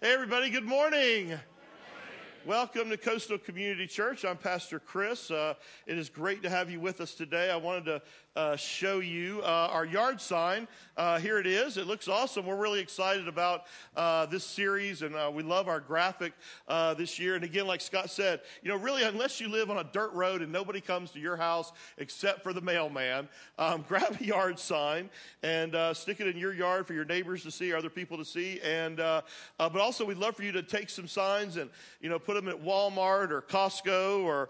Hey, everybody, good morning. Welcome to Coastal Community Church. I'm Pastor Chris. Uh, it is great to have you with us today. I wanted to uh, show you uh, our yard sign. Uh, here it is. It looks awesome. We're really excited about uh, this series, and uh, we love our graphic this year. And again, like Scott said, you know, really, unless you live on a dirt road and nobody comes to your house except for the mailman, um, grab a yard sign and stick it in your yard for your neighbors to see, other people to see. And but also, we'd love for you to take some signs and you know put them at Walmart or Costco or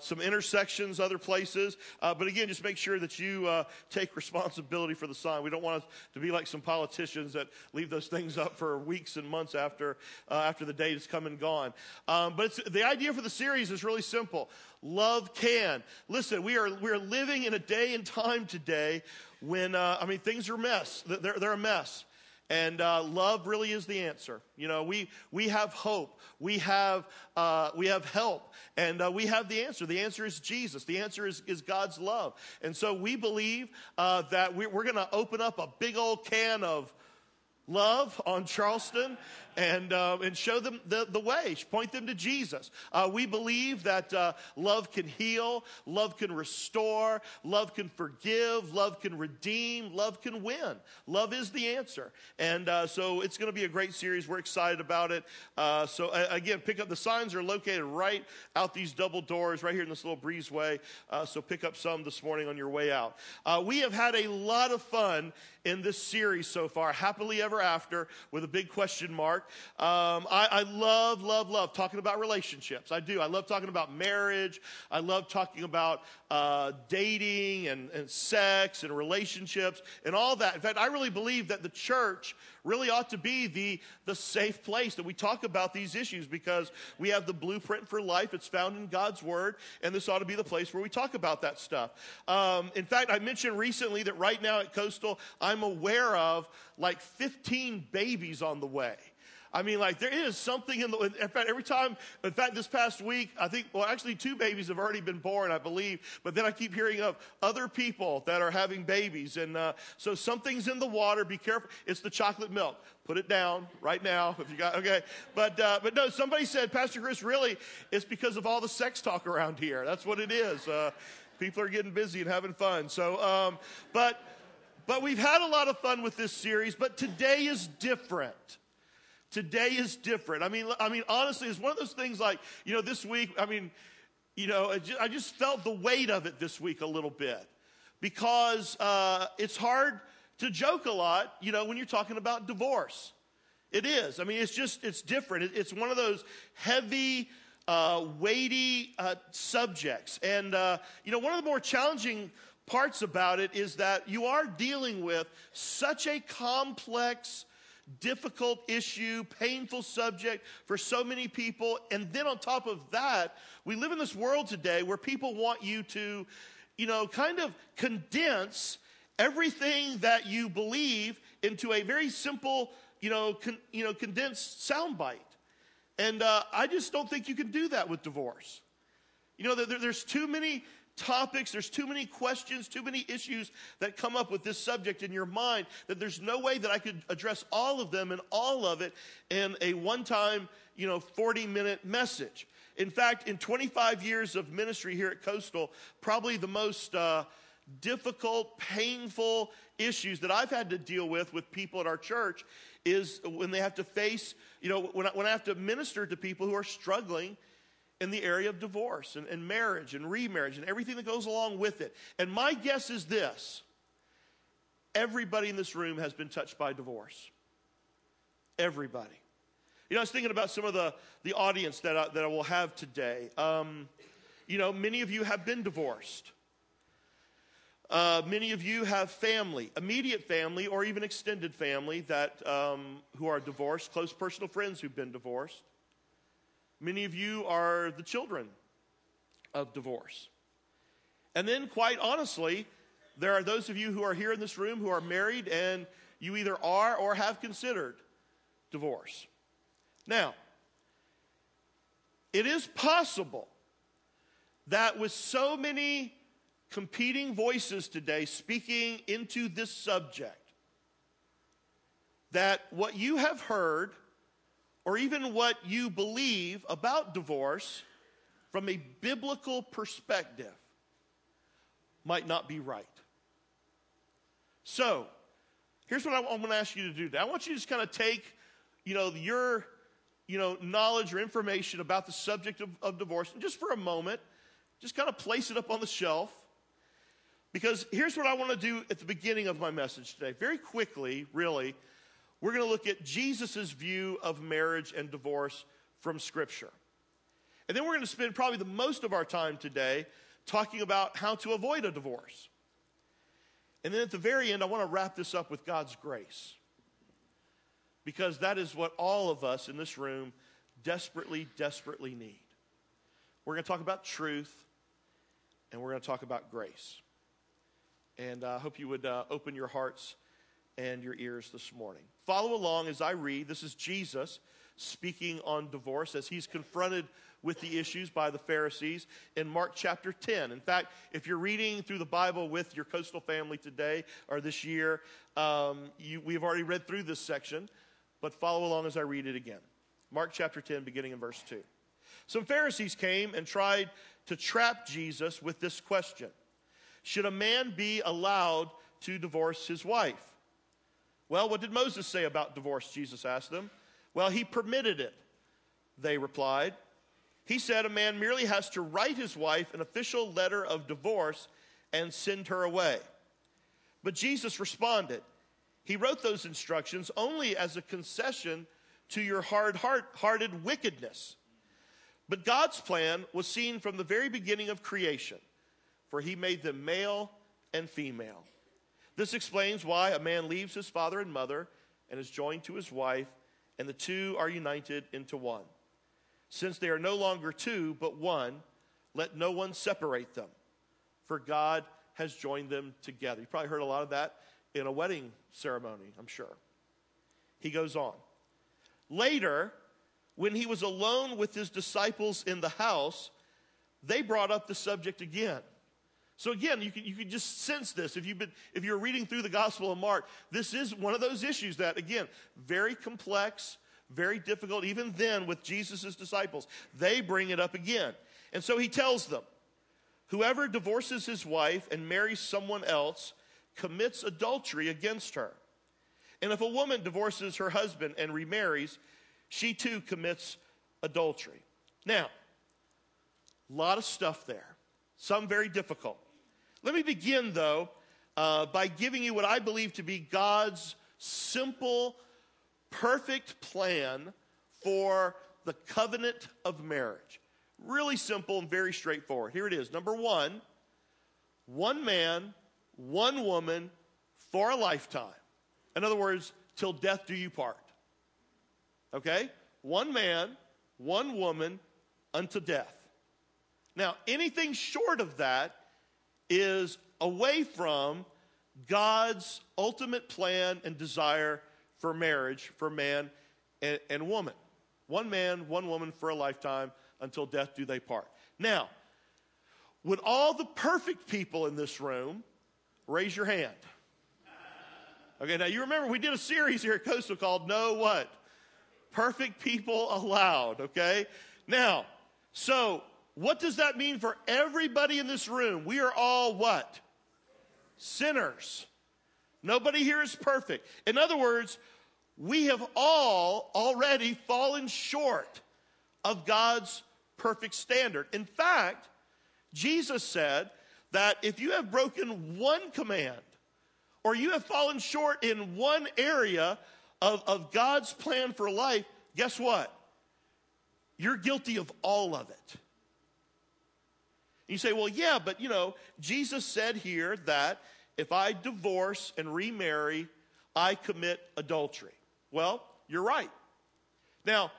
some intersections, other places. but again, just make sure that you uh, take responsibility for the sign. We don't want us to be like some politicians that leave those things up for weeks and months after, uh, after the date has come and gone. Um, but the idea for the series is really simple. Love can. Listen, we are, we are living in a day and time today when, uh, I mean, things are a mess. They're, they're a mess. And uh, love really is the answer. You know, we, we have hope. We have, uh, we have help. And uh, we have the answer. The answer is Jesus. The answer is, is God's love. And so we believe uh, that we, we're going to open up a big old can of love on Charleston and, uh, and show them the, the way, point them to Jesus. Uh, we believe that uh, love can heal, love can restore, love can forgive, love can redeem, love can win. Love is the answer. And uh, so it's going to be a great series. We're excited about it. Uh, so, again, pick up the signs are located right out these double doors, right here in this little breezeway. Uh, so pick up some this morning on your way out. we have had a lot of fun in this series so far, Happily Ever After, with a big question mark. Um, I, I, love, love, love talking about relationships. I do. I love talking about marriage. I love talking about uh, dating and, and sex and relationships and all that. In fact, I really believe that the church really ought to be the, the safe place that we talk about these issues because we have the blueprint for life. It's found in God's Word, and this ought to be the place where we talk about that stuff. Um, in fact, I mentioned recently that right now at Coastal, I'm aware of like 15 babies on the way. I mean, like there is something in the. In fact, every time. In fact, this past week, I think. Well, actually, two babies have already been born, I believe. But then I keep hearing of other people that are having babies, and uh, so something's in the water. Be careful. It's the chocolate milk. Put it down right now if you got. Okay, but uh, but no. Somebody said, Pastor Chris, really, it's because of all the sex talk around here. That's what it is. Uh, people are getting busy and having fun. So, um, but. But we've had a lot of fun with this series, but today is different. Today is different. I mean, I mean, honestly, it's one of those things like, you know, this week, I mean, you know, I just felt the weight of it this week a little bit because uh, it's hard to joke a lot, you know, when you're talking about divorce. It is. I mean, it's just, it's different. It's one of those heavy, uh, weighty uh, subjects. And, uh, you know, one of the more challenging parts about it is that you are dealing with such a complex difficult issue, painful subject for so many people. And then on top of that, we live in this world today where people want you to, you know, kind of condense everything that you believe into a very simple, you know, con, you know, condensed soundbite. And uh, I just don't think you can do that with divorce. You know, there, there's too many topics, there's too many questions, too many issues that come up with this subject in your mind that there's no way that I could address all of them and all of it in a one time, you know, 40 minute message. In fact, in 25 years of ministry here at Coastal, probably the most uh, difficult, painful issues that I've had to deal with with people at our church is when they have to face, you know, when I, when I have to minister to people who are struggling in the area of divorce and, and marriage and remarriage and everything that goes along with it. And my guess is this everybody in this room has been touched by divorce. Everybody. You know, I was thinking about some of the, the audience that I, that I will have today. Um, you know, many of you have been divorced. Uh, many of you have family, immediate family, or even extended family that um, who are divorced, close personal friends who've been divorced. Many of you are the children of divorce. And then, quite honestly, there are those of you who are here in this room who are married and you either are or have considered divorce. Now, it is possible that with so many competing voices today speaking into this subject, that what you have heard or even what you believe about divorce from a biblical perspective might not be right. So, here's what I'm going to ask you to do. Today. I want you to just kind of take, you know, your, you know, knowledge or information about the subject of, of divorce, and just for a moment, just kind of place it up on the shelf. Because here's what I want to do at the beginning of my message today. Very quickly, really, we're going to look at Jesus' view of marriage and divorce from Scripture. And then we're going to spend probably the most of our time today talking about how to avoid a divorce. And then at the very end, I want to wrap this up with God's grace. Because that is what all of us in this room desperately, desperately need. We're going to talk about truth, and we're going to talk about grace. And I uh, hope you would uh, open your hearts and your ears this morning. Follow along as I read. This is Jesus speaking on divorce as he's confronted with the issues by the Pharisees in Mark chapter 10. In fact, if you're reading through the Bible with your coastal family today or this year, um, you, we've already read through this section, but follow along as I read it again. Mark chapter 10, beginning in verse 2. Some Pharisees came and tried to trap Jesus with this question Should a man be allowed to divorce his wife? Well, what did Moses say about divorce? Jesus asked them. Well, he permitted it, they replied. He said a man merely has to write his wife an official letter of divorce and send her away. But Jesus responded, He wrote those instructions only as a concession to your hard hearted wickedness. But God's plan was seen from the very beginning of creation, for He made them male and female. This explains why a man leaves his father and mother and is joined to his wife, and the two are united into one. Since they are no longer two, but one, let no one separate them, for God has joined them together. You probably heard a lot of that in a wedding ceremony, I'm sure. He goes on. Later, when he was alone with his disciples in the house, they brought up the subject again. So again, you can, you can just sense this. If, you've been, if you're reading through the Gospel of Mark, this is one of those issues that, again, very complex, very difficult, even then with Jesus' disciples. They bring it up again. And so he tells them whoever divorces his wife and marries someone else commits adultery against her. And if a woman divorces her husband and remarries, she too commits adultery. Now, a lot of stuff there, some very difficult. Let me begin, though, uh, by giving you what I believe to be God's simple perfect plan for the covenant of marriage. Really simple and very straightforward. Here it is. Number one, one man, one woman for a lifetime. In other words, till death do you part. Okay? One man, one woman unto death. Now, anything short of that is away from God's ultimate plan and desire for marriage for man and, and woman. One man, one woman for a lifetime until death do they part. Now, would all the perfect people in this room raise your hand? Okay, now you remember we did a series here at Coastal called No What? Perfect People Allowed, okay? Now, so what does that mean for everybody in this room? We are all what? Sinners. Nobody here is perfect. In other words, we have all already fallen short of God's perfect standard. In fact, Jesus said that if you have broken one command or you have fallen short in one area of, of God's plan for life, guess what? You're guilty of all of it. You say, well, yeah, but you know, Jesus said here that if I divorce and remarry, I commit adultery. Well, you're right. Now,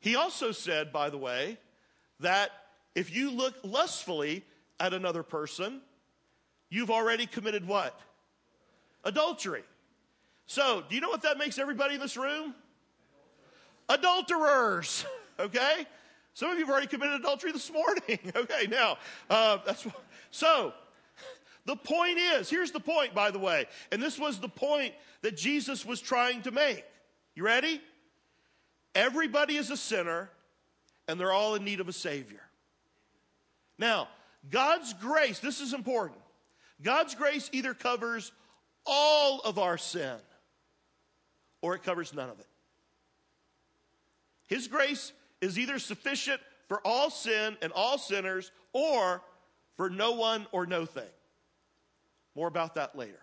he also said, by the way, that if you look lustfully at another person, you've already committed what? Adultery. So, do you know what that makes everybody in this room? Adulterers. Okay? Some of you have already committed adultery this morning. okay, now, uh, that's what, so the point is here's the point, by the way, and this was the point that Jesus was trying to make. You ready? everybody is a sinner and they're all in need of a Savior. Now, God's grace, this is important. God's grace either covers all of our sin or it covers none of it. His grace is either sufficient for all sin and all sinners or for no one or no thing. More about that later.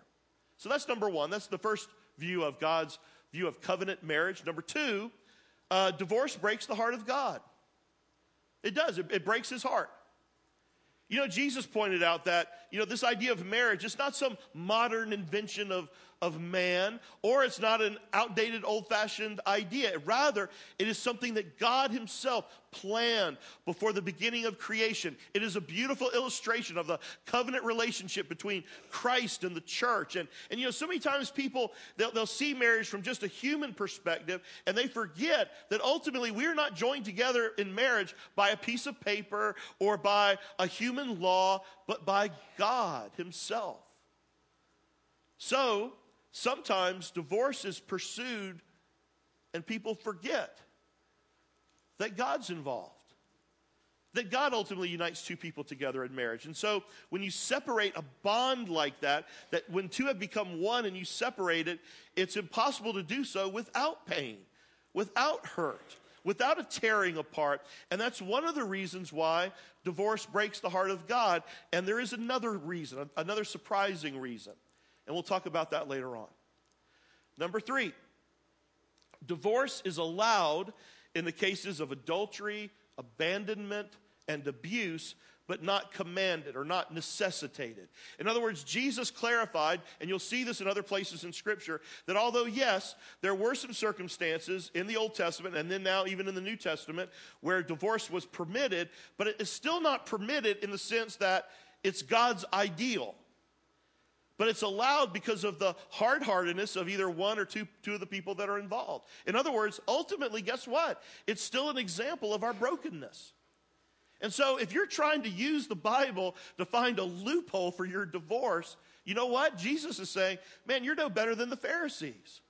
So that's number one. That's the first view of God's view of covenant marriage. Number two, uh, divorce breaks the heart of God. It does, it, it breaks his heart. You know, Jesus pointed out that, you know, this idea of marriage is not some modern invention of, of man, or it's not an outdated, old fashioned idea. Rather, it is something that God Himself planned before the beginning of creation. It is a beautiful illustration of the covenant relationship between Christ and the church. And, and you know, so many times people, they'll, they'll see marriage from just a human perspective, and they forget that ultimately we're not joined together in marriage by a piece of paper or by a human law, but by God Himself. So, sometimes divorce is pursued and people forget that God's involved. That God ultimately unites two people together in marriage. And so when you separate a bond like that, that when two have become one and you separate it, it's impossible to do so without pain, without hurt, without a tearing apart. And that's one of the reasons why divorce breaks the heart of God. And there is another reason, another surprising reason. And we'll talk about that later on. Number three, divorce is allowed in the cases of adultery, abandonment, and abuse, but not commanded or not necessitated. In other words, Jesus clarified, and you'll see this in other places in Scripture, that although, yes, there were some circumstances in the Old Testament and then now even in the New Testament where divorce was permitted, but it is still not permitted in the sense that it's God's ideal. But it's allowed because of the hard heartedness of either one or two, two of the people that are involved. In other words, ultimately, guess what? It's still an example of our brokenness. And so, if you're trying to use the Bible to find a loophole for your divorce, you know what? Jesus is saying, man, you're no better than the Pharisees.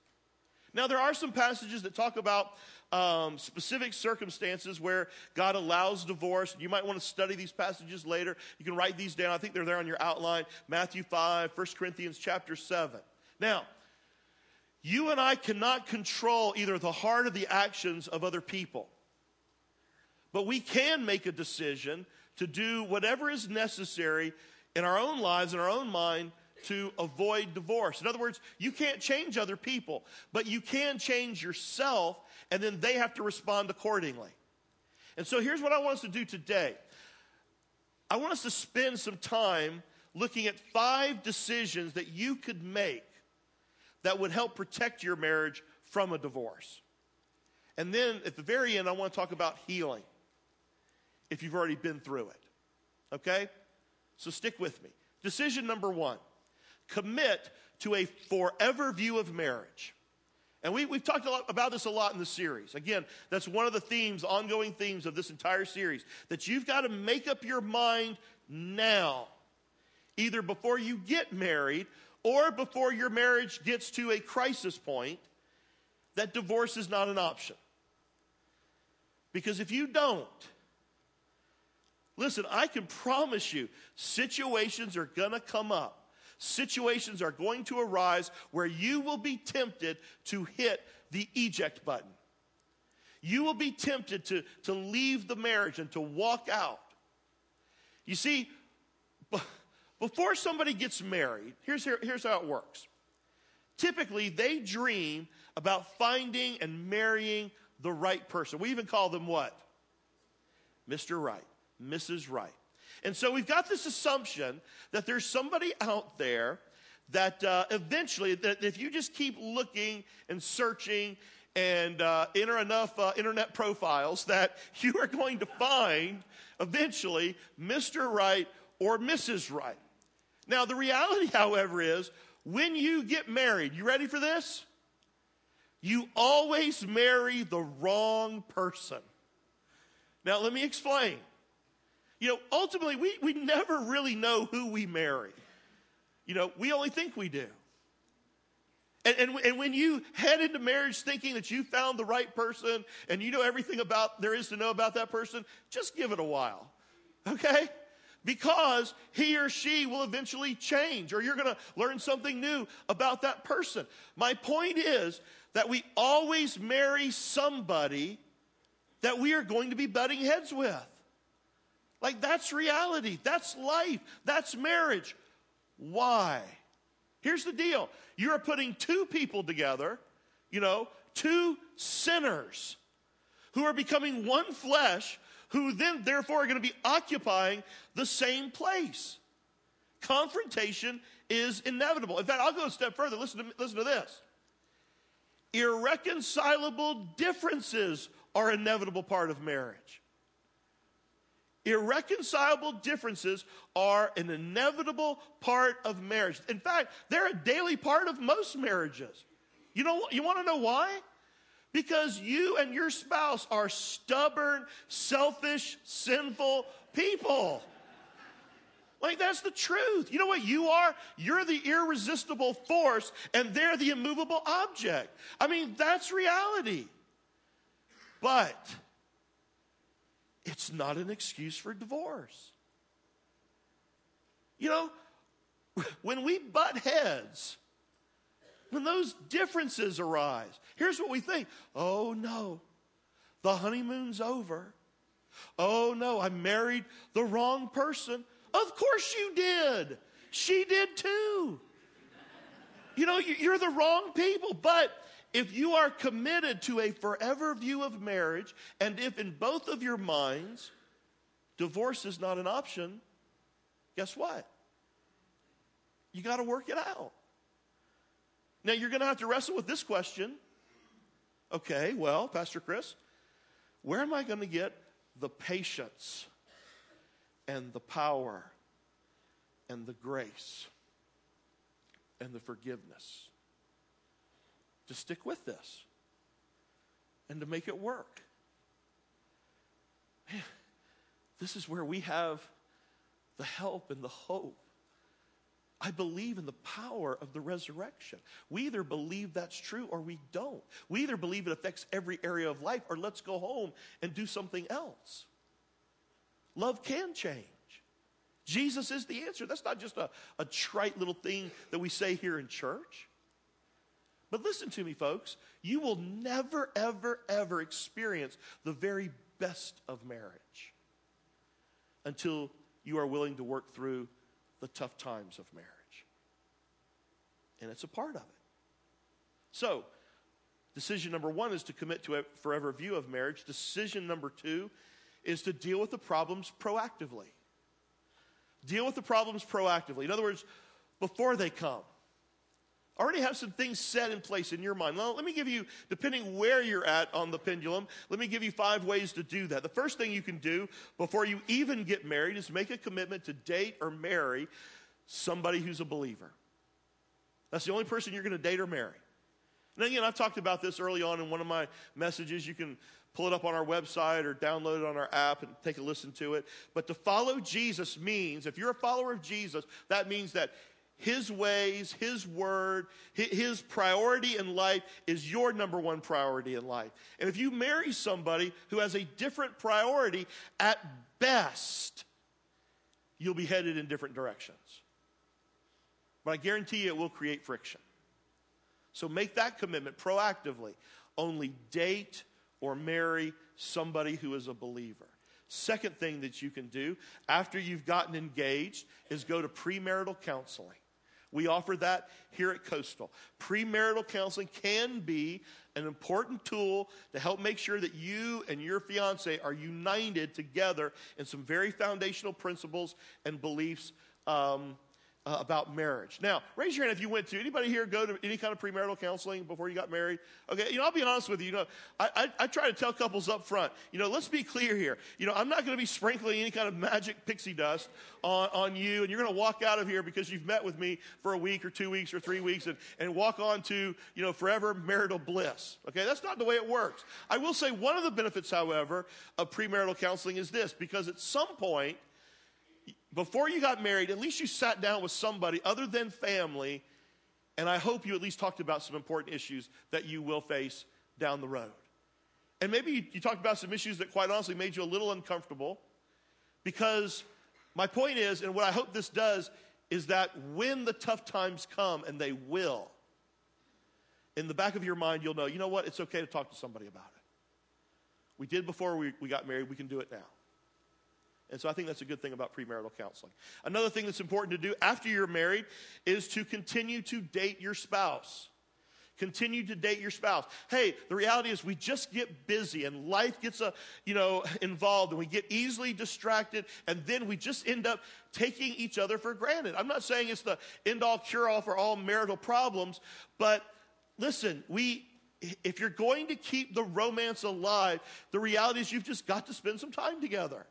Now, there are some passages that talk about um, specific circumstances where God allows divorce. You might want to study these passages later. You can write these down. I think they're there on your outline Matthew 5, 1 Corinthians chapter 7. Now, you and I cannot control either the heart or the actions of other people. But we can make a decision to do whatever is necessary in our own lives, in our own mind, to avoid divorce. In other words, you can't change other people, but you can change yourself, and then they have to respond accordingly. And so here's what I want us to do today I want us to spend some time looking at five decisions that you could make that would help protect your marriage from a divorce. And then at the very end, I want to talk about healing if you've already been through it. Okay? So stick with me. Decision number one commit to a forever view of marriage. And we, have talked lot, about this a lot in the series. Again, that's one of the themes, ongoing themes of this entire series, that you've got to make up your mind now, either before you get married or before your marriage gets to a crisis point, that divorce is not an option. Because if you don't, listen, I can promise you, situations are going to come up situations are going to arise where you will be tempted to hit the eject button. You will be tempted to, to leave the marriage and to walk out. You see, before somebody gets married, here's, here's how it works. Typically, they dream about finding and marrying the right person. We even call them what? Mr. Right, Mrs. Right. And so we've got this assumption that there's somebody out there that uh, eventually, that if you just keep looking and searching and uh, enter enough uh, internet profiles, that you are going to find eventually Mr. Right or Mrs. Right. Now, the reality, however, is when you get married, you ready for this? You always marry the wrong person. Now, let me explain. You know, ultimately, we, we never really know who we marry. You know, we only think we do. And, and, and, when you head into marriage thinking that you found the right person and you know everything about there is to know about that person, just give it a while. Okay? Because he or she will eventually change, or you're going to learn something new about that person. My point is that we always marry somebody that we are going to be butting heads with. Like, that's reality. That's life. That's marriage. Why? Here's the deal you are putting two people together, you know, two sinners who are becoming one flesh, who then, therefore, are going to be occupying the same place. Confrontation is inevitable. In fact, I'll go a step further. Listen to, listen to this. Irreconcilable differences are inevitable part of marriage. Irreconcilable differences are an inevitable part of marriage. In fact, they're a daily part of most marriages. You know, you want to know why? Because you and your spouse are stubborn, selfish, sinful people. Like, that's the truth. You know what you are? You're the irresistible force, and they're the immovable object. I mean, that's reality. But it's not an excuse for divorce. You know, when we butt heads, when those differences arise, here's what we think oh no, the honeymoon's over. Oh no, I married the wrong person. Of course you did. She did too. You know, you're the wrong people, but if you are committed to a forever view of marriage, and if in both of your minds divorce is not an option, guess what? You got to work it out. Now, you're going to have to wrestle with this question. Okay, well, Pastor Chris, where am I going to get the patience and the power and the grace and the forgiveness to stick with this and to make it work. Man, this is where we have the help and the hope. I believe in the power of the resurrection. We either believe that's true or we don't. We either believe it affects every area of life or let's go home and do something else. Love can change. Jesus is the answer. That's not just a, a trite little thing that we say here in church. But listen to me, folks. You will never, ever, ever experience the very best of marriage until you are willing to work through the tough times of marriage. And it's a part of it. So, decision number one is to commit to a forever view of marriage. Decision number two is to deal with the problems proactively. Deal with the problems proactively. In other words, before they come already have some things set in place in your mind. Now, let me give you, depending where you're at on the pendulum, let me give you five ways to do that. The first thing you can do before you even get married is make a commitment to date or marry somebody who's a believer. That's the only person you're going to date or marry. And again, I've talked about this early on in one of my messages. You can pull it up on our website or download it on our app and take a listen to it. But to follow Jesus means, if you're a follower of Jesus, that means that his ways, His word, His priority in life is your number one priority in life. And if you marry somebody who has a different priority, at best, you'll be headed in different directions. But I guarantee you it will create friction. So make that commitment proactively. Only date or marry somebody who is a believer. Second thing that you can do after you've gotten engaged is go to premarital counseling. We offer that here at Coastal. Premarital counseling can be an important tool to help make sure that you and your fiance are united together in some very foundational principles and beliefs um, uh, about marriage. Now, raise your hand if you went to anybody here go to any kind of premarital counseling before you got married. Okay, you know, I'll be honest with you. You know, I, I, I try to tell couples up front. You know, let's be clear here. You know, I'm not going to be sprinkling any kind of magic pixie dust on, on you, and you're going to walk out of here because you've met with me for a week or two weeks or three weeks, and, and walk on to you know forever marital bliss. Okay, that's not the way it works. I will say one of the benefits, however, of premarital counseling is this: because at some point before you got married, at least you sat down with somebody other than family And I hope you at least talked about some important issues that you will face down the road. And maybe you, you talked about some issues that quite honestly made you a little uncomfortable because my point is, and what I hope this does, is that when the tough times come, and they will, in the back of your mind, you'll know, you know what? It's okay to talk to somebody about it. We did before we, we got married, we can do it now. And so I think that's a good thing about premarital counseling. Another thing that's important to do after you're married is to continue to date your spouse. Continue to date your spouse. Hey, the reality is we just get busy and life gets a, uh, you know, involved and we get easily distracted and then we just end up taking each other for granted. I'm not saying it's the end all cure all for all marital problems, but listen, we if you're going to keep the romance alive, the reality is you've just got to spend some time together.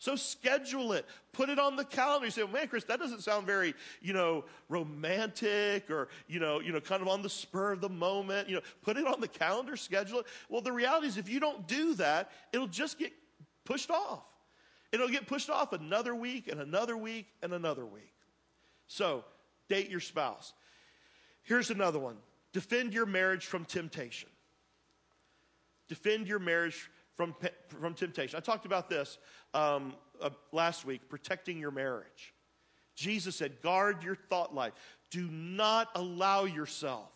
So schedule it. Put it on the calendar. You say, well, man, Chris, that doesn't sound very, you know, romantic or, you know, you know, kind of on the spur of the moment. You know, put it on the calendar, schedule it. Well, the reality is if you don't do that, it'll just get pushed off. It'll get pushed off another week and another week and another week. So, date your spouse. Here's another one. Defend your marriage from temptation. Defend your marriage from, from temptation. I talked about this um, uh, last week protecting your marriage. Jesus said, guard your thought life. Do not allow yourself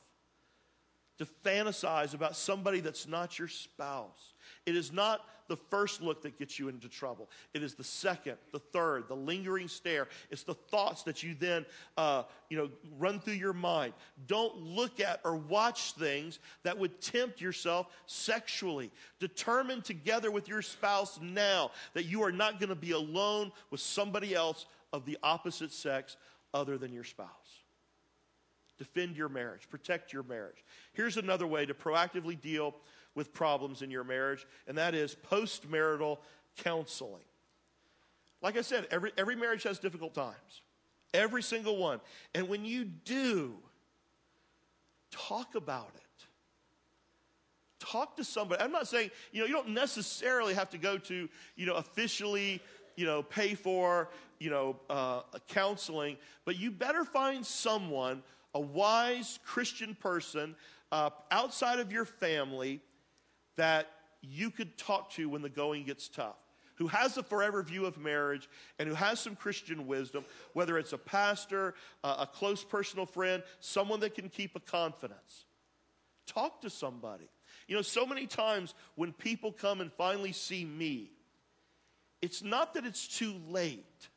to fantasize about somebody that's not your spouse. It is not the first look that gets you into trouble. It is the second, the third, the lingering stare. It's the thoughts that you then, uh, you know, run through your mind. Don't look at or watch things that would tempt yourself sexually. Determine together with your spouse now that you are not going to be alone with somebody else of the opposite sex other than your spouse. Defend your marriage, protect your marriage. Here's another way to proactively deal with problems in your marriage, and that is postmarital counseling. Like I said, every, every marriage has difficult times, every single one. And when you do, talk about it. Talk to somebody. I'm not saying, you know, you don't necessarily have to go to, you know, officially, you know, pay for, you know, uh, counseling, but you better find someone, a wise Christian person uh, outside of your family that you could talk to when the going gets tough, who has a forever view of marriage and who has some Christian wisdom, whether it's a pastor, a close personal friend, someone that can keep a confidence. Talk to somebody. You know, so many times when people come and finally see me, it's not that it's too late,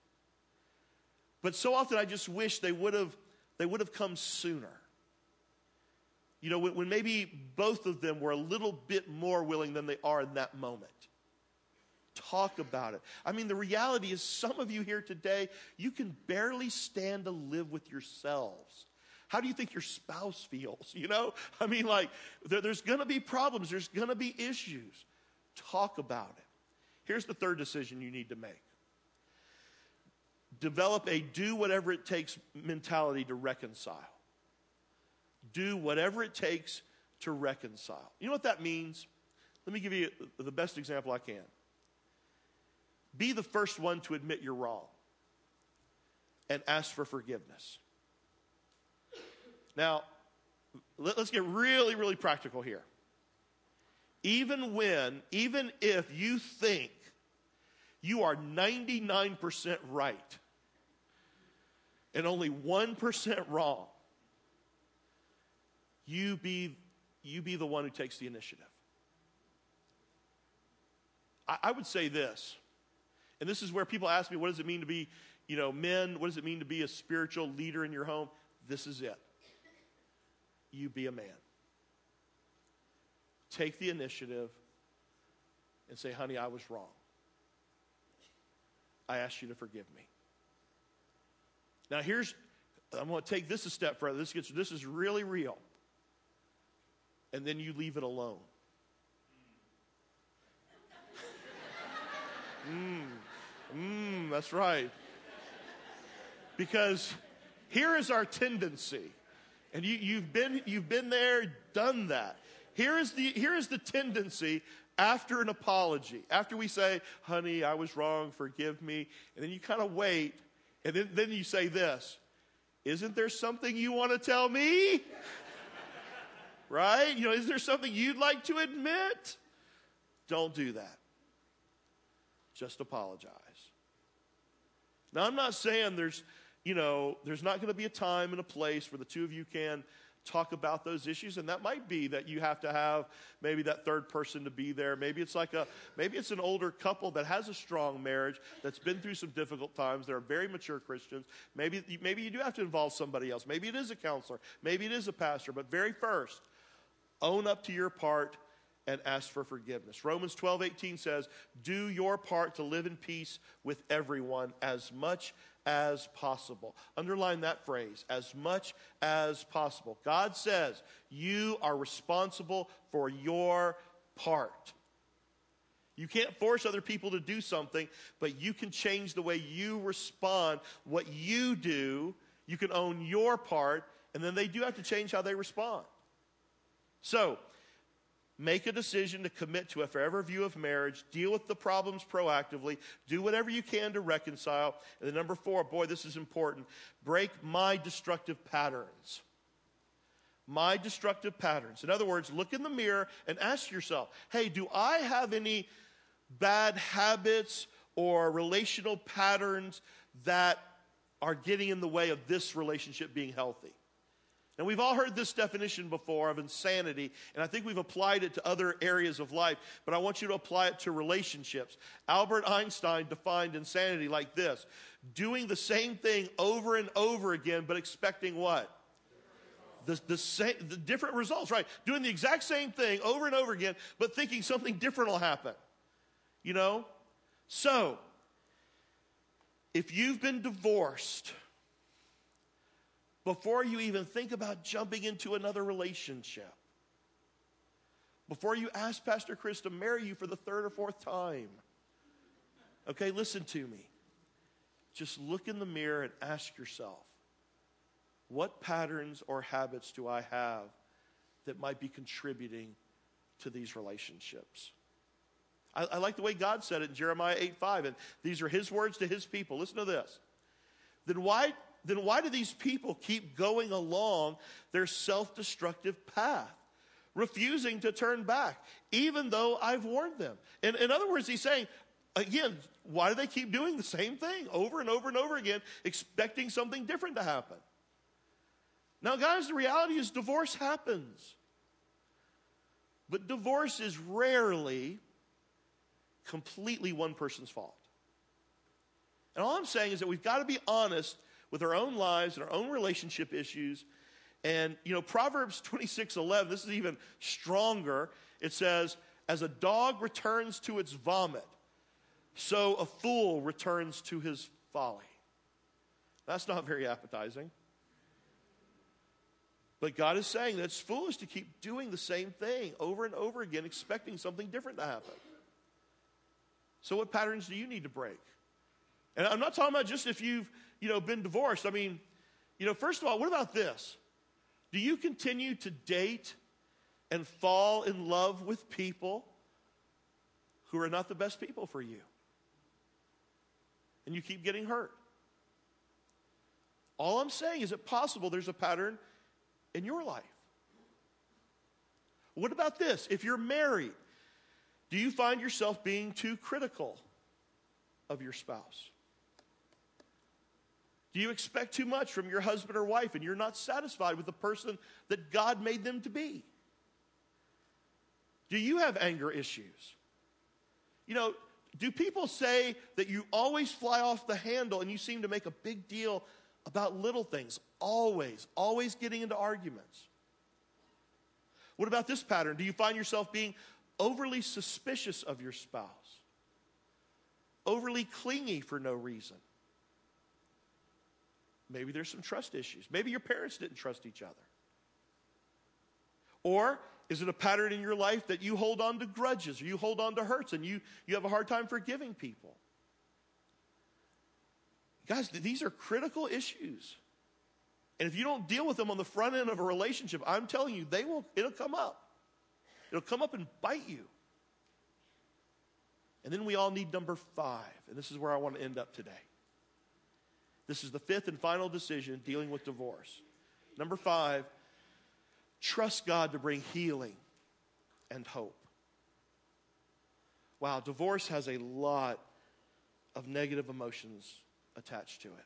but so often I just wish they would have they would have come sooner. You know, when, when maybe both of them were a little bit more willing than they are in that moment. Talk about it. I mean, the reality is, some of you here today, you can barely stand to live with yourselves. How do you think your spouse feels? You know, I mean, like, there, there's going to be problems, there's going to be issues. Talk about it. Here's the third decision you need to make develop a do whatever it takes mentality to reconcile do whatever it takes to reconcile. You know what that means? Let me give you the best example I can. Be the first one to admit you're wrong and ask for forgiveness. Now, let's get really, really practical here. Even when, even if you think you are 99% right and only 1% wrong, you be, you be the one who takes the initiative. I, I would say this, and this is where people ask me, what does it mean to be, you know, men? What does it mean to be a spiritual leader in your home? This is it. You be a man. Take the initiative and say, honey, I was wrong. I ask you to forgive me. Now, here's, I'm going to take this a step further. This, gets, this is really real and then you leave it alone. Mmm, mmm, that's right. Because here is our tendency. And you, you've, been, you've been there, done that. Here is, the, here is the tendency after an apology, after we say, honey, I was wrong, forgive me. And then you kind of wait, and then, then you say this Isn't there something you want to tell me? Right? You know, is there something you'd like to admit? Don't do that. Just apologize. Now, I'm not saying there's, you know, there's not going to be a time and a place where the two of you can talk about those issues and that might be that you have to have maybe that third person to be there maybe it's like a maybe it's an older couple that has a strong marriage that's been through some difficult times they're very mature christians maybe maybe you do have to involve somebody else maybe it is a counselor maybe it is a pastor but very first own up to your part and ask for forgiveness. Romans 12, 18 says, Do your part to live in peace with everyone as much as possible. Underline that phrase, as much as possible. God says, You are responsible for your part. You can't force other people to do something, but you can change the way you respond. What you do, you can own your part, and then they do have to change how they respond. So, Make a decision to commit to a forever view of marriage. Deal with the problems proactively. Do whatever you can to reconcile. And then number four, boy, this is important. Break my destructive patterns. My destructive patterns. In other words, look in the mirror and ask yourself, hey, do I have any bad habits or relational patterns that are getting in the way of this relationship being healthy? And we've all heard this definition before of insanity, and I think we've applied it to other areas of life, but I want you to apply it to relationships. Albert Einstein defined insanity like this doing the same thing over and over again, but expecting what? The, the, same, the different results, right? Doing the exact same thing over and over again, but thinking something different will happen. You know? So, if you've been divorced, before you even think about jumping into another relationship. Before you ask Pastor Chris to marry you for the third or fourth time. Okay, listen to me. Just look in the mirror and ask yourself what patterns or habits do I have that might be contributing to these relationships? I, I, like the way God said it in Jeremiah 8 5, and these are his words to his people. Listen to this. Then why then why do these people keep going along their self destructive path? Refusing to turn back, even though I've warned them. In, in other words, he's saying, again, why do they keep doing the same thing over and over and over again, expecting something different to happen? Now, guys, the reality is divorce happens. But divorce is rarely completely one person's fault. And all I'm saying is that we've got to be honest with our own lives and our own relationship issues. And, you know, Proverbs 26 11, this is even stronger. It says, As a dog returns to its vomit, so a fool returns to his folly. That's not very appetizing. But God is saying that it's foolish to keep doing the same thing over and over again, expecting something different to happen. So, what patterns do you need to break? And I'm not talking about just if you've you know, been divorced. I mean, you know, first of all, what about this? Do you continue to date and fall in love with people who are not the best people for you? And you keep getting hurt. All I'm saying is it possible there's a pattern in your life. What about this? If you're married, do you find yourself being too critical of your spouse? Do you expect too much from your husband or wife and you're not satisfied with the person that God made them to be? Do you have anger issues? You know, do people say that you always fly off the handle and you seem to make a big deal about little things? Always, always getting into arguments. What about this pattern? Do you find yourself being overly suspicious of your spouse? Overly clingy for no reason? Maybe there's some trust issues. Maybe your parents didn't trust each other. Or is it a pattern in your life that you hold on to grudges or you hold on to hurts and you, you have a hard time forgiving people? Guys, these are critical issues. And if you don't deal with them on the front end of a relationship, I'm telling you, they will, it'll come up. It'll come up and bite you. And then we all need number five. And this is where I want to end up today. This is the fifth and final decision dealing with divorce. Number five, trust God to bring healing and hope. Wow, divorce has a lot of negative emotions attached to it.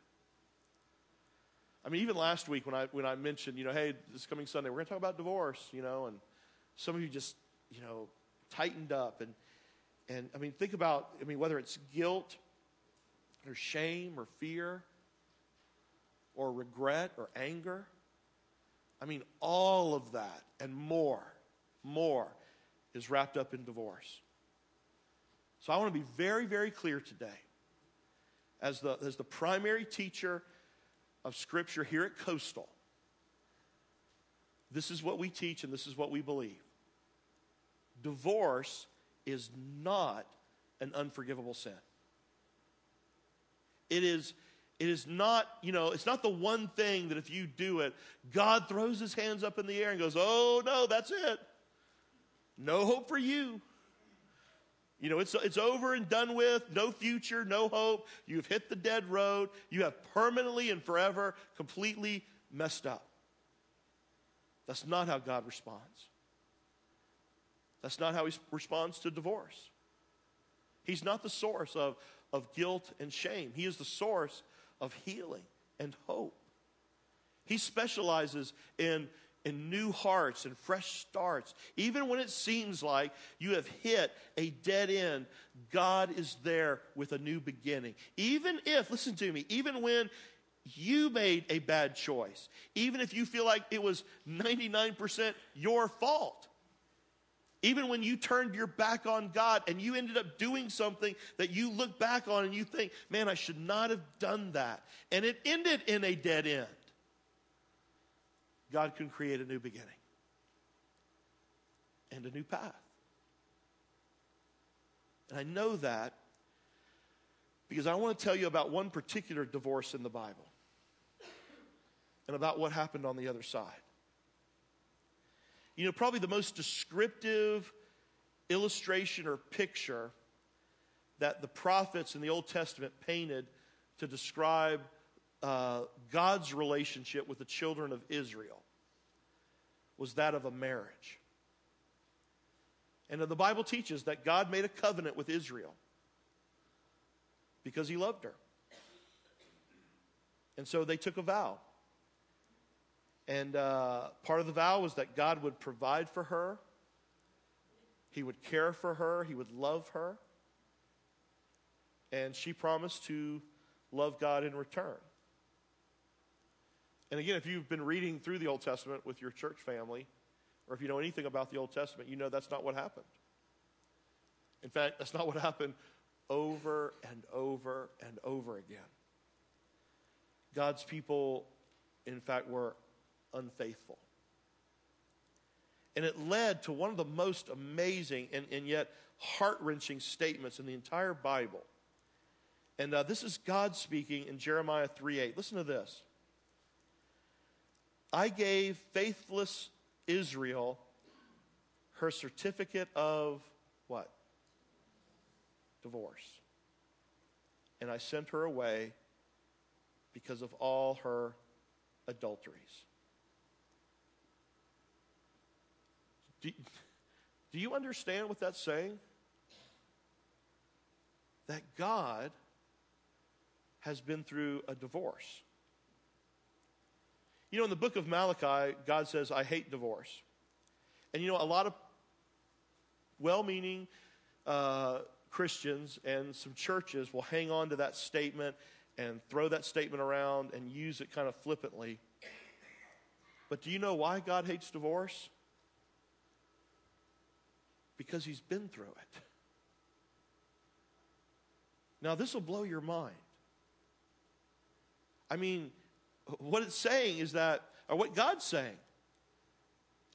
I mean, even last week when I, when I mentioned, you know, hey, this coming Sunday, we're going to talk about divorce, you know, and some of you just, you know, tightened up. And, and I mean, think about, I mean, whether it's guilt or shame or fear or regret or anger. I mean, all of that and more, more is wrapped up in divorce. So I want to be very, very clear today. As the, as the primary teacher of Scripture here at Coastal, this is what we teach and this is what we believe. Divorce is not an unforgivable sin. It is, it is not, you know, it's not the one thing that if you do it, God throws his hands up in the air and goes, oh no, that's it. No hope for you. You know, it's, it's over and done with, no future, no hope. You've hit the dead road. You have permanently and forever completely messed up. That's not how God responds. That's not how he responds to divorce. He's not the source of, of guilt and shame, He is the source of healing and hope. He specializes in, in new hearts and fresh starts. Even when it seems like you have hit a dead end, God is there with a new beginning. Even if, listen to me, even when you made a bad choice, even if you feel like it was 99% your fault, even when you turned your back on God and you ended up doing something that you look back on and you think, man, I should not have done that. And it ended in a dead end. God can create a new beginning and a new path. And I know that because I want to tell you about one particular divorce in the Bible and about what happened on the other side. You know, probably the most descriptive illustration or picture that the prophets in the Old Testament painted to describe uh, God's relationship with the children of Israel was that of a marriage. And the Bible teaches that God made a covenant with Israel because he loved her. And so they took a vow. And uh, part of the vow was that God would provide for her, He would care for her, He would love her. And she promised to love God in return. And again, if you've been reading through the Old Testament with your church family, or if you know anything about the Old Testament, you know that's not what happened. In fact, that's not what happened over and over and over again. God's people, in fact, were unfaithful. And it led to one of the most amazing and, and yet heart wrenching statements in the entire Bible. And uh, this is God speaking in Jeremiah 3 8. Listen to this. I gave faithless Israel her certificate of what? Divorce. And I sent her away because of all her adulteries. Do, do you understand what that's saying? That God has been through a divorce. You know, in the book of Malachi, God says, I hate divorce. And you know, a lot of well meaning uh, Christians and some churches will hang on to that statement and throw that statement around and use it kind of flippantly. But do you know why God hates divorce? Because he's been through it. Now, this will blow your mind. I mean, what it's saying is that, or what God's saying,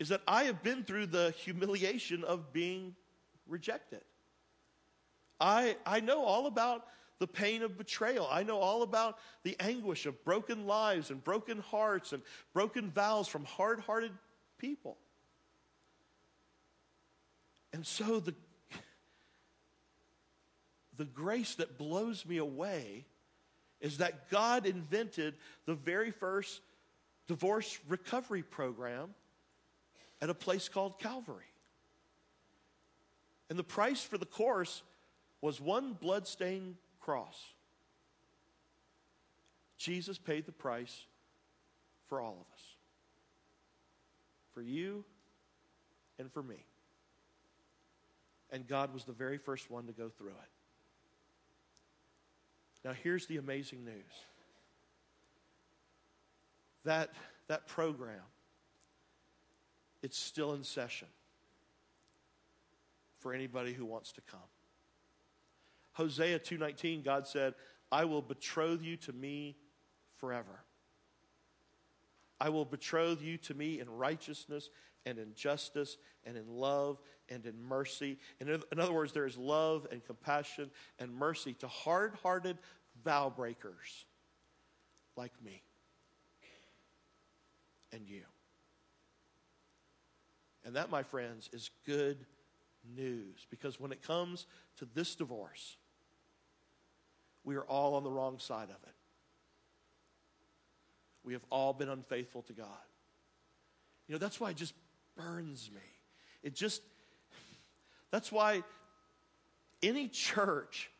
is that I have been through the humiliation of being rejected. I, I know all about the pain of betrayal. I know all about the anguish of broken lives and broken hearts and broken vows from hard hearted people. And so the, the grace that blows me away is that God invented the very first divorce recovery program at a place called Calvary. And the price for the course was one bloodstained cross. Jesus paid the price for all of us. For you and for me. And God was the very first one to go through it. Now, here's the amazing news that, that program, it's still in session for anybody who wants to come. Hosea 2:19 God said, "I will betroth you to me forever. I will betroth you to me in righteousness and in justice and in love and in mercy." And in other words, there is love and compassion and mercy to hard-hearted vow breakers like me and you. And that, my friends, is good news because when it comes to this divorce, we are all on the wrong side of it. We have all been unfaithful to God. You know, that's why it just burns me. It just, that's why any church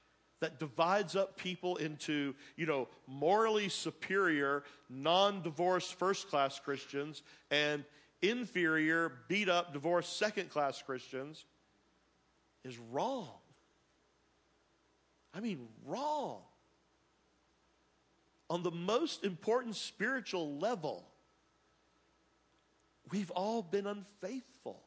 that divides up people into, you know, morally superior, non divorced first class Christians and inferior, beat up, divorced second class Christians is wrong. I mean, wrong. On the most important spiritual level, we've all been unfaithful.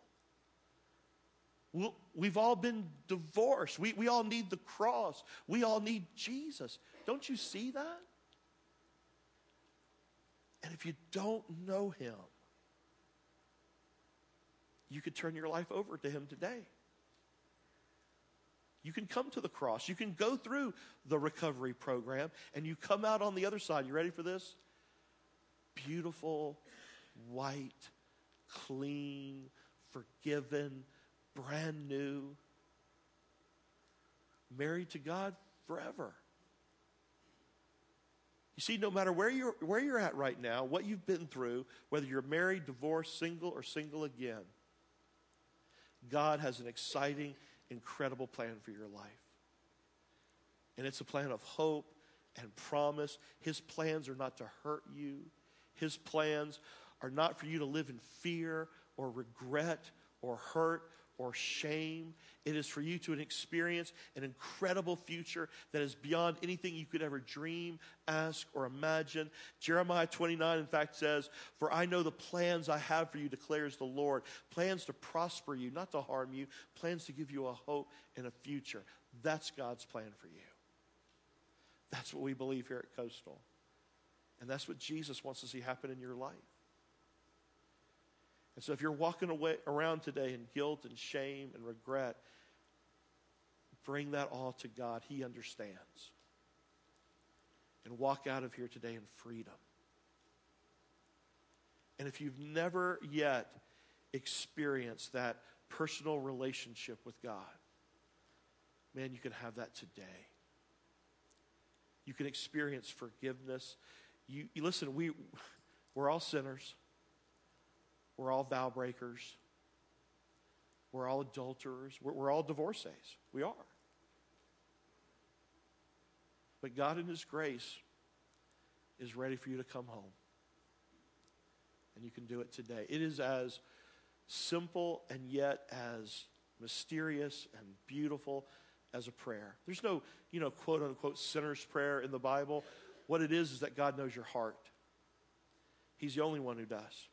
We've all been divorced. We, we all need the cross. We all need Jesus. Don't you see that? And if you don't know him, you could turn your life over to him today. You can come to the cross. You can go through the recovery program and you come out on the other side. You ready for this? Beautiful, white, clean, forgiven, brand new, married to God forever. You see, no matter where you're, where you're at right now, what you've been through, whether you're married, divorced, single, or single again, God has an exciting, incredible plan for your life. And it's a plan of hope and promise. His plans are not to hurt you, His plans are not for you to live in fear or regret or hurt or shame. It is for you to experience an incredible future that is beyond anything you could ever dream, ask, or imagine. Jeremiah 29, in fact, says, For I know the plans I have for you, declares the Lord. Plans to prosper you, not to harm you, plans to give you a hope and a future. That's God's plan for you. That's what we believe here at Coastal. And that's what Jesus wants to see happen in your life. And so if you're walking away around today in guilt and shame and regret, bring that all to God. He understands. And walk out of here today in freedom. And if you've never yet experienced that personal relationship with God, man, you can have that today. You can experience forgiveness. You, you listen, we, we're all sinners. We're all vow breakers. We're all adulterers. We're, we're all divorcees. We are. But God, in His grace, is ready for you to come home. And you can do it today. It is as simple and yet as mysterious and beautiful as a prayer. There's no, you know, quote unquote sinner's prayer in the Bible. What it is is that God knows your heart. He's the only one who does.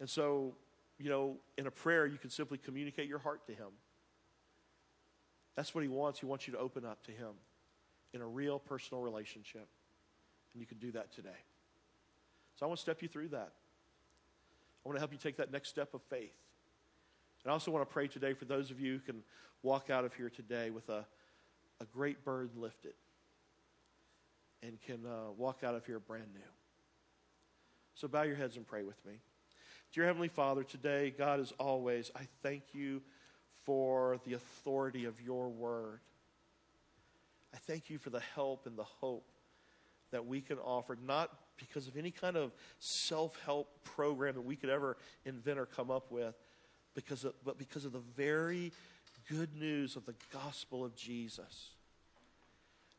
And so, you know, in a prayer, you can simply communicate your heart to Him. That's what He wants. He wants you to open up to Him in a real personal relationship. And you can do that today. So I want to step you through that. I want to help you take that next step of faith. And I also want to pray today for those of you who can walk out of here today with a, a great burden lifted and can uh, walk out of here brand new. So bow your heads and pray with me. Dear Heavenly Father, today, God, as always, I thank you for the authority of your word. I thank you for the help and the hope that we can offer, not because of any kind of self help program that we could ever invent or come up with, because of, but because of the very good news of the gospel of Jesus.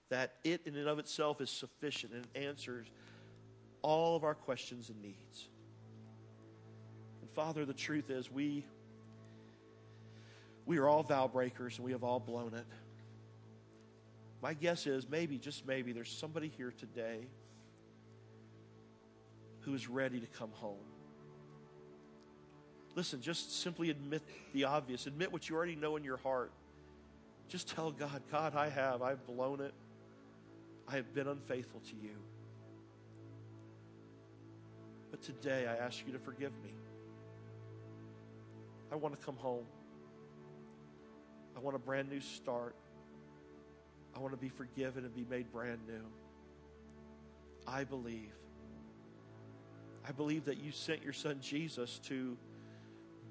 That it in and of itself is sufficient and answers all of our questions and needs. Father, the truth is we we are all vow breakers and we have all blown it. My guess is maybe, just maybe, there's somebody here today who is ready to come home. Listen, just simply admit the obvious. Admit what you already know in your heart. Just tell God, God, I have. I've blown it. I have been unfaithful to you. But today I ask you to forgive me. I want to come home. I want a brand new start. I want to be forgiven and be made brand new. I believe. I believe that you sent your son Jesus to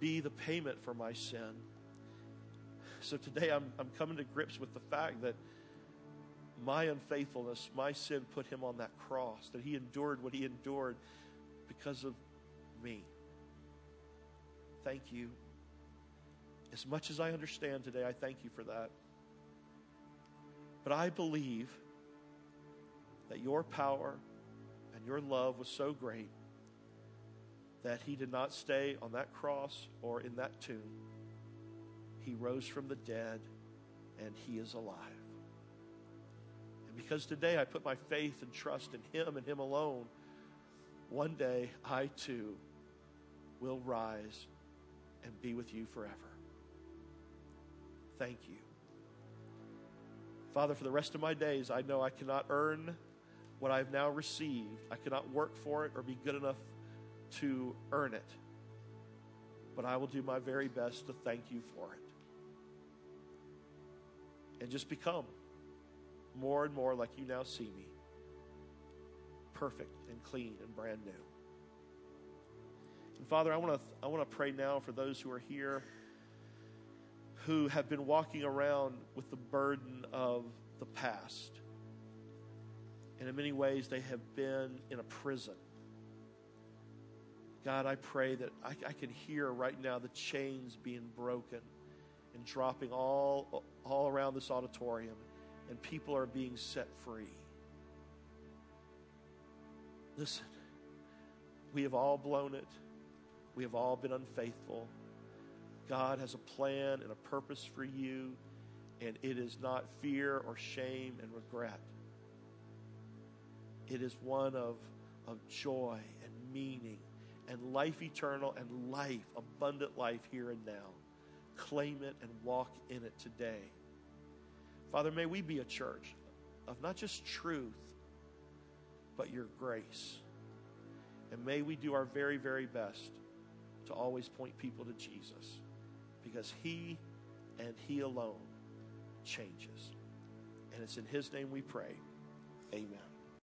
be the payment for my sin. So today I'm, I'm coming to grips with the fact that my unfaithfulness, my sin put him on that cross, that he endured what he endured because of me. Thank you. As much as I understand today, I thank you for that. But I believe that your power and your love was so great that he did not stay on that cross or in that tomb. He rose from the dead and he is alive. And because today I put my faith and trust in him and him alone, one day I too will rise and be with you forever. Thank you. Father, for the rest of my days, I know I cannot earn what I've now received. I cannot work for it or be good enough to earn it. But I will do my very best to thank you for it. And just become more and more like you now see me perfect and clean and brand new. And Father, I want to I want to pray now for those who are here who have been walking around with the burden of the past. And in many ways, they have been in a prison. God, I pray that I, I can hear right now the chains being broken and dropping all, all around this auditorium, and people are being set free. Listen, we have all blown it. We have all been unfaithful. God has a plan and a purpose for you, and it is not fear or shame and regret. It is one of, of joy and meaning and life eternal and life, abundant life here and now. Claim it and walk in it today. Father, may we be a church of not just truth, but your grace. And may we do our very, very best to always point people to Jesus because He and He alone changes. And it's in His name we pray. Amen.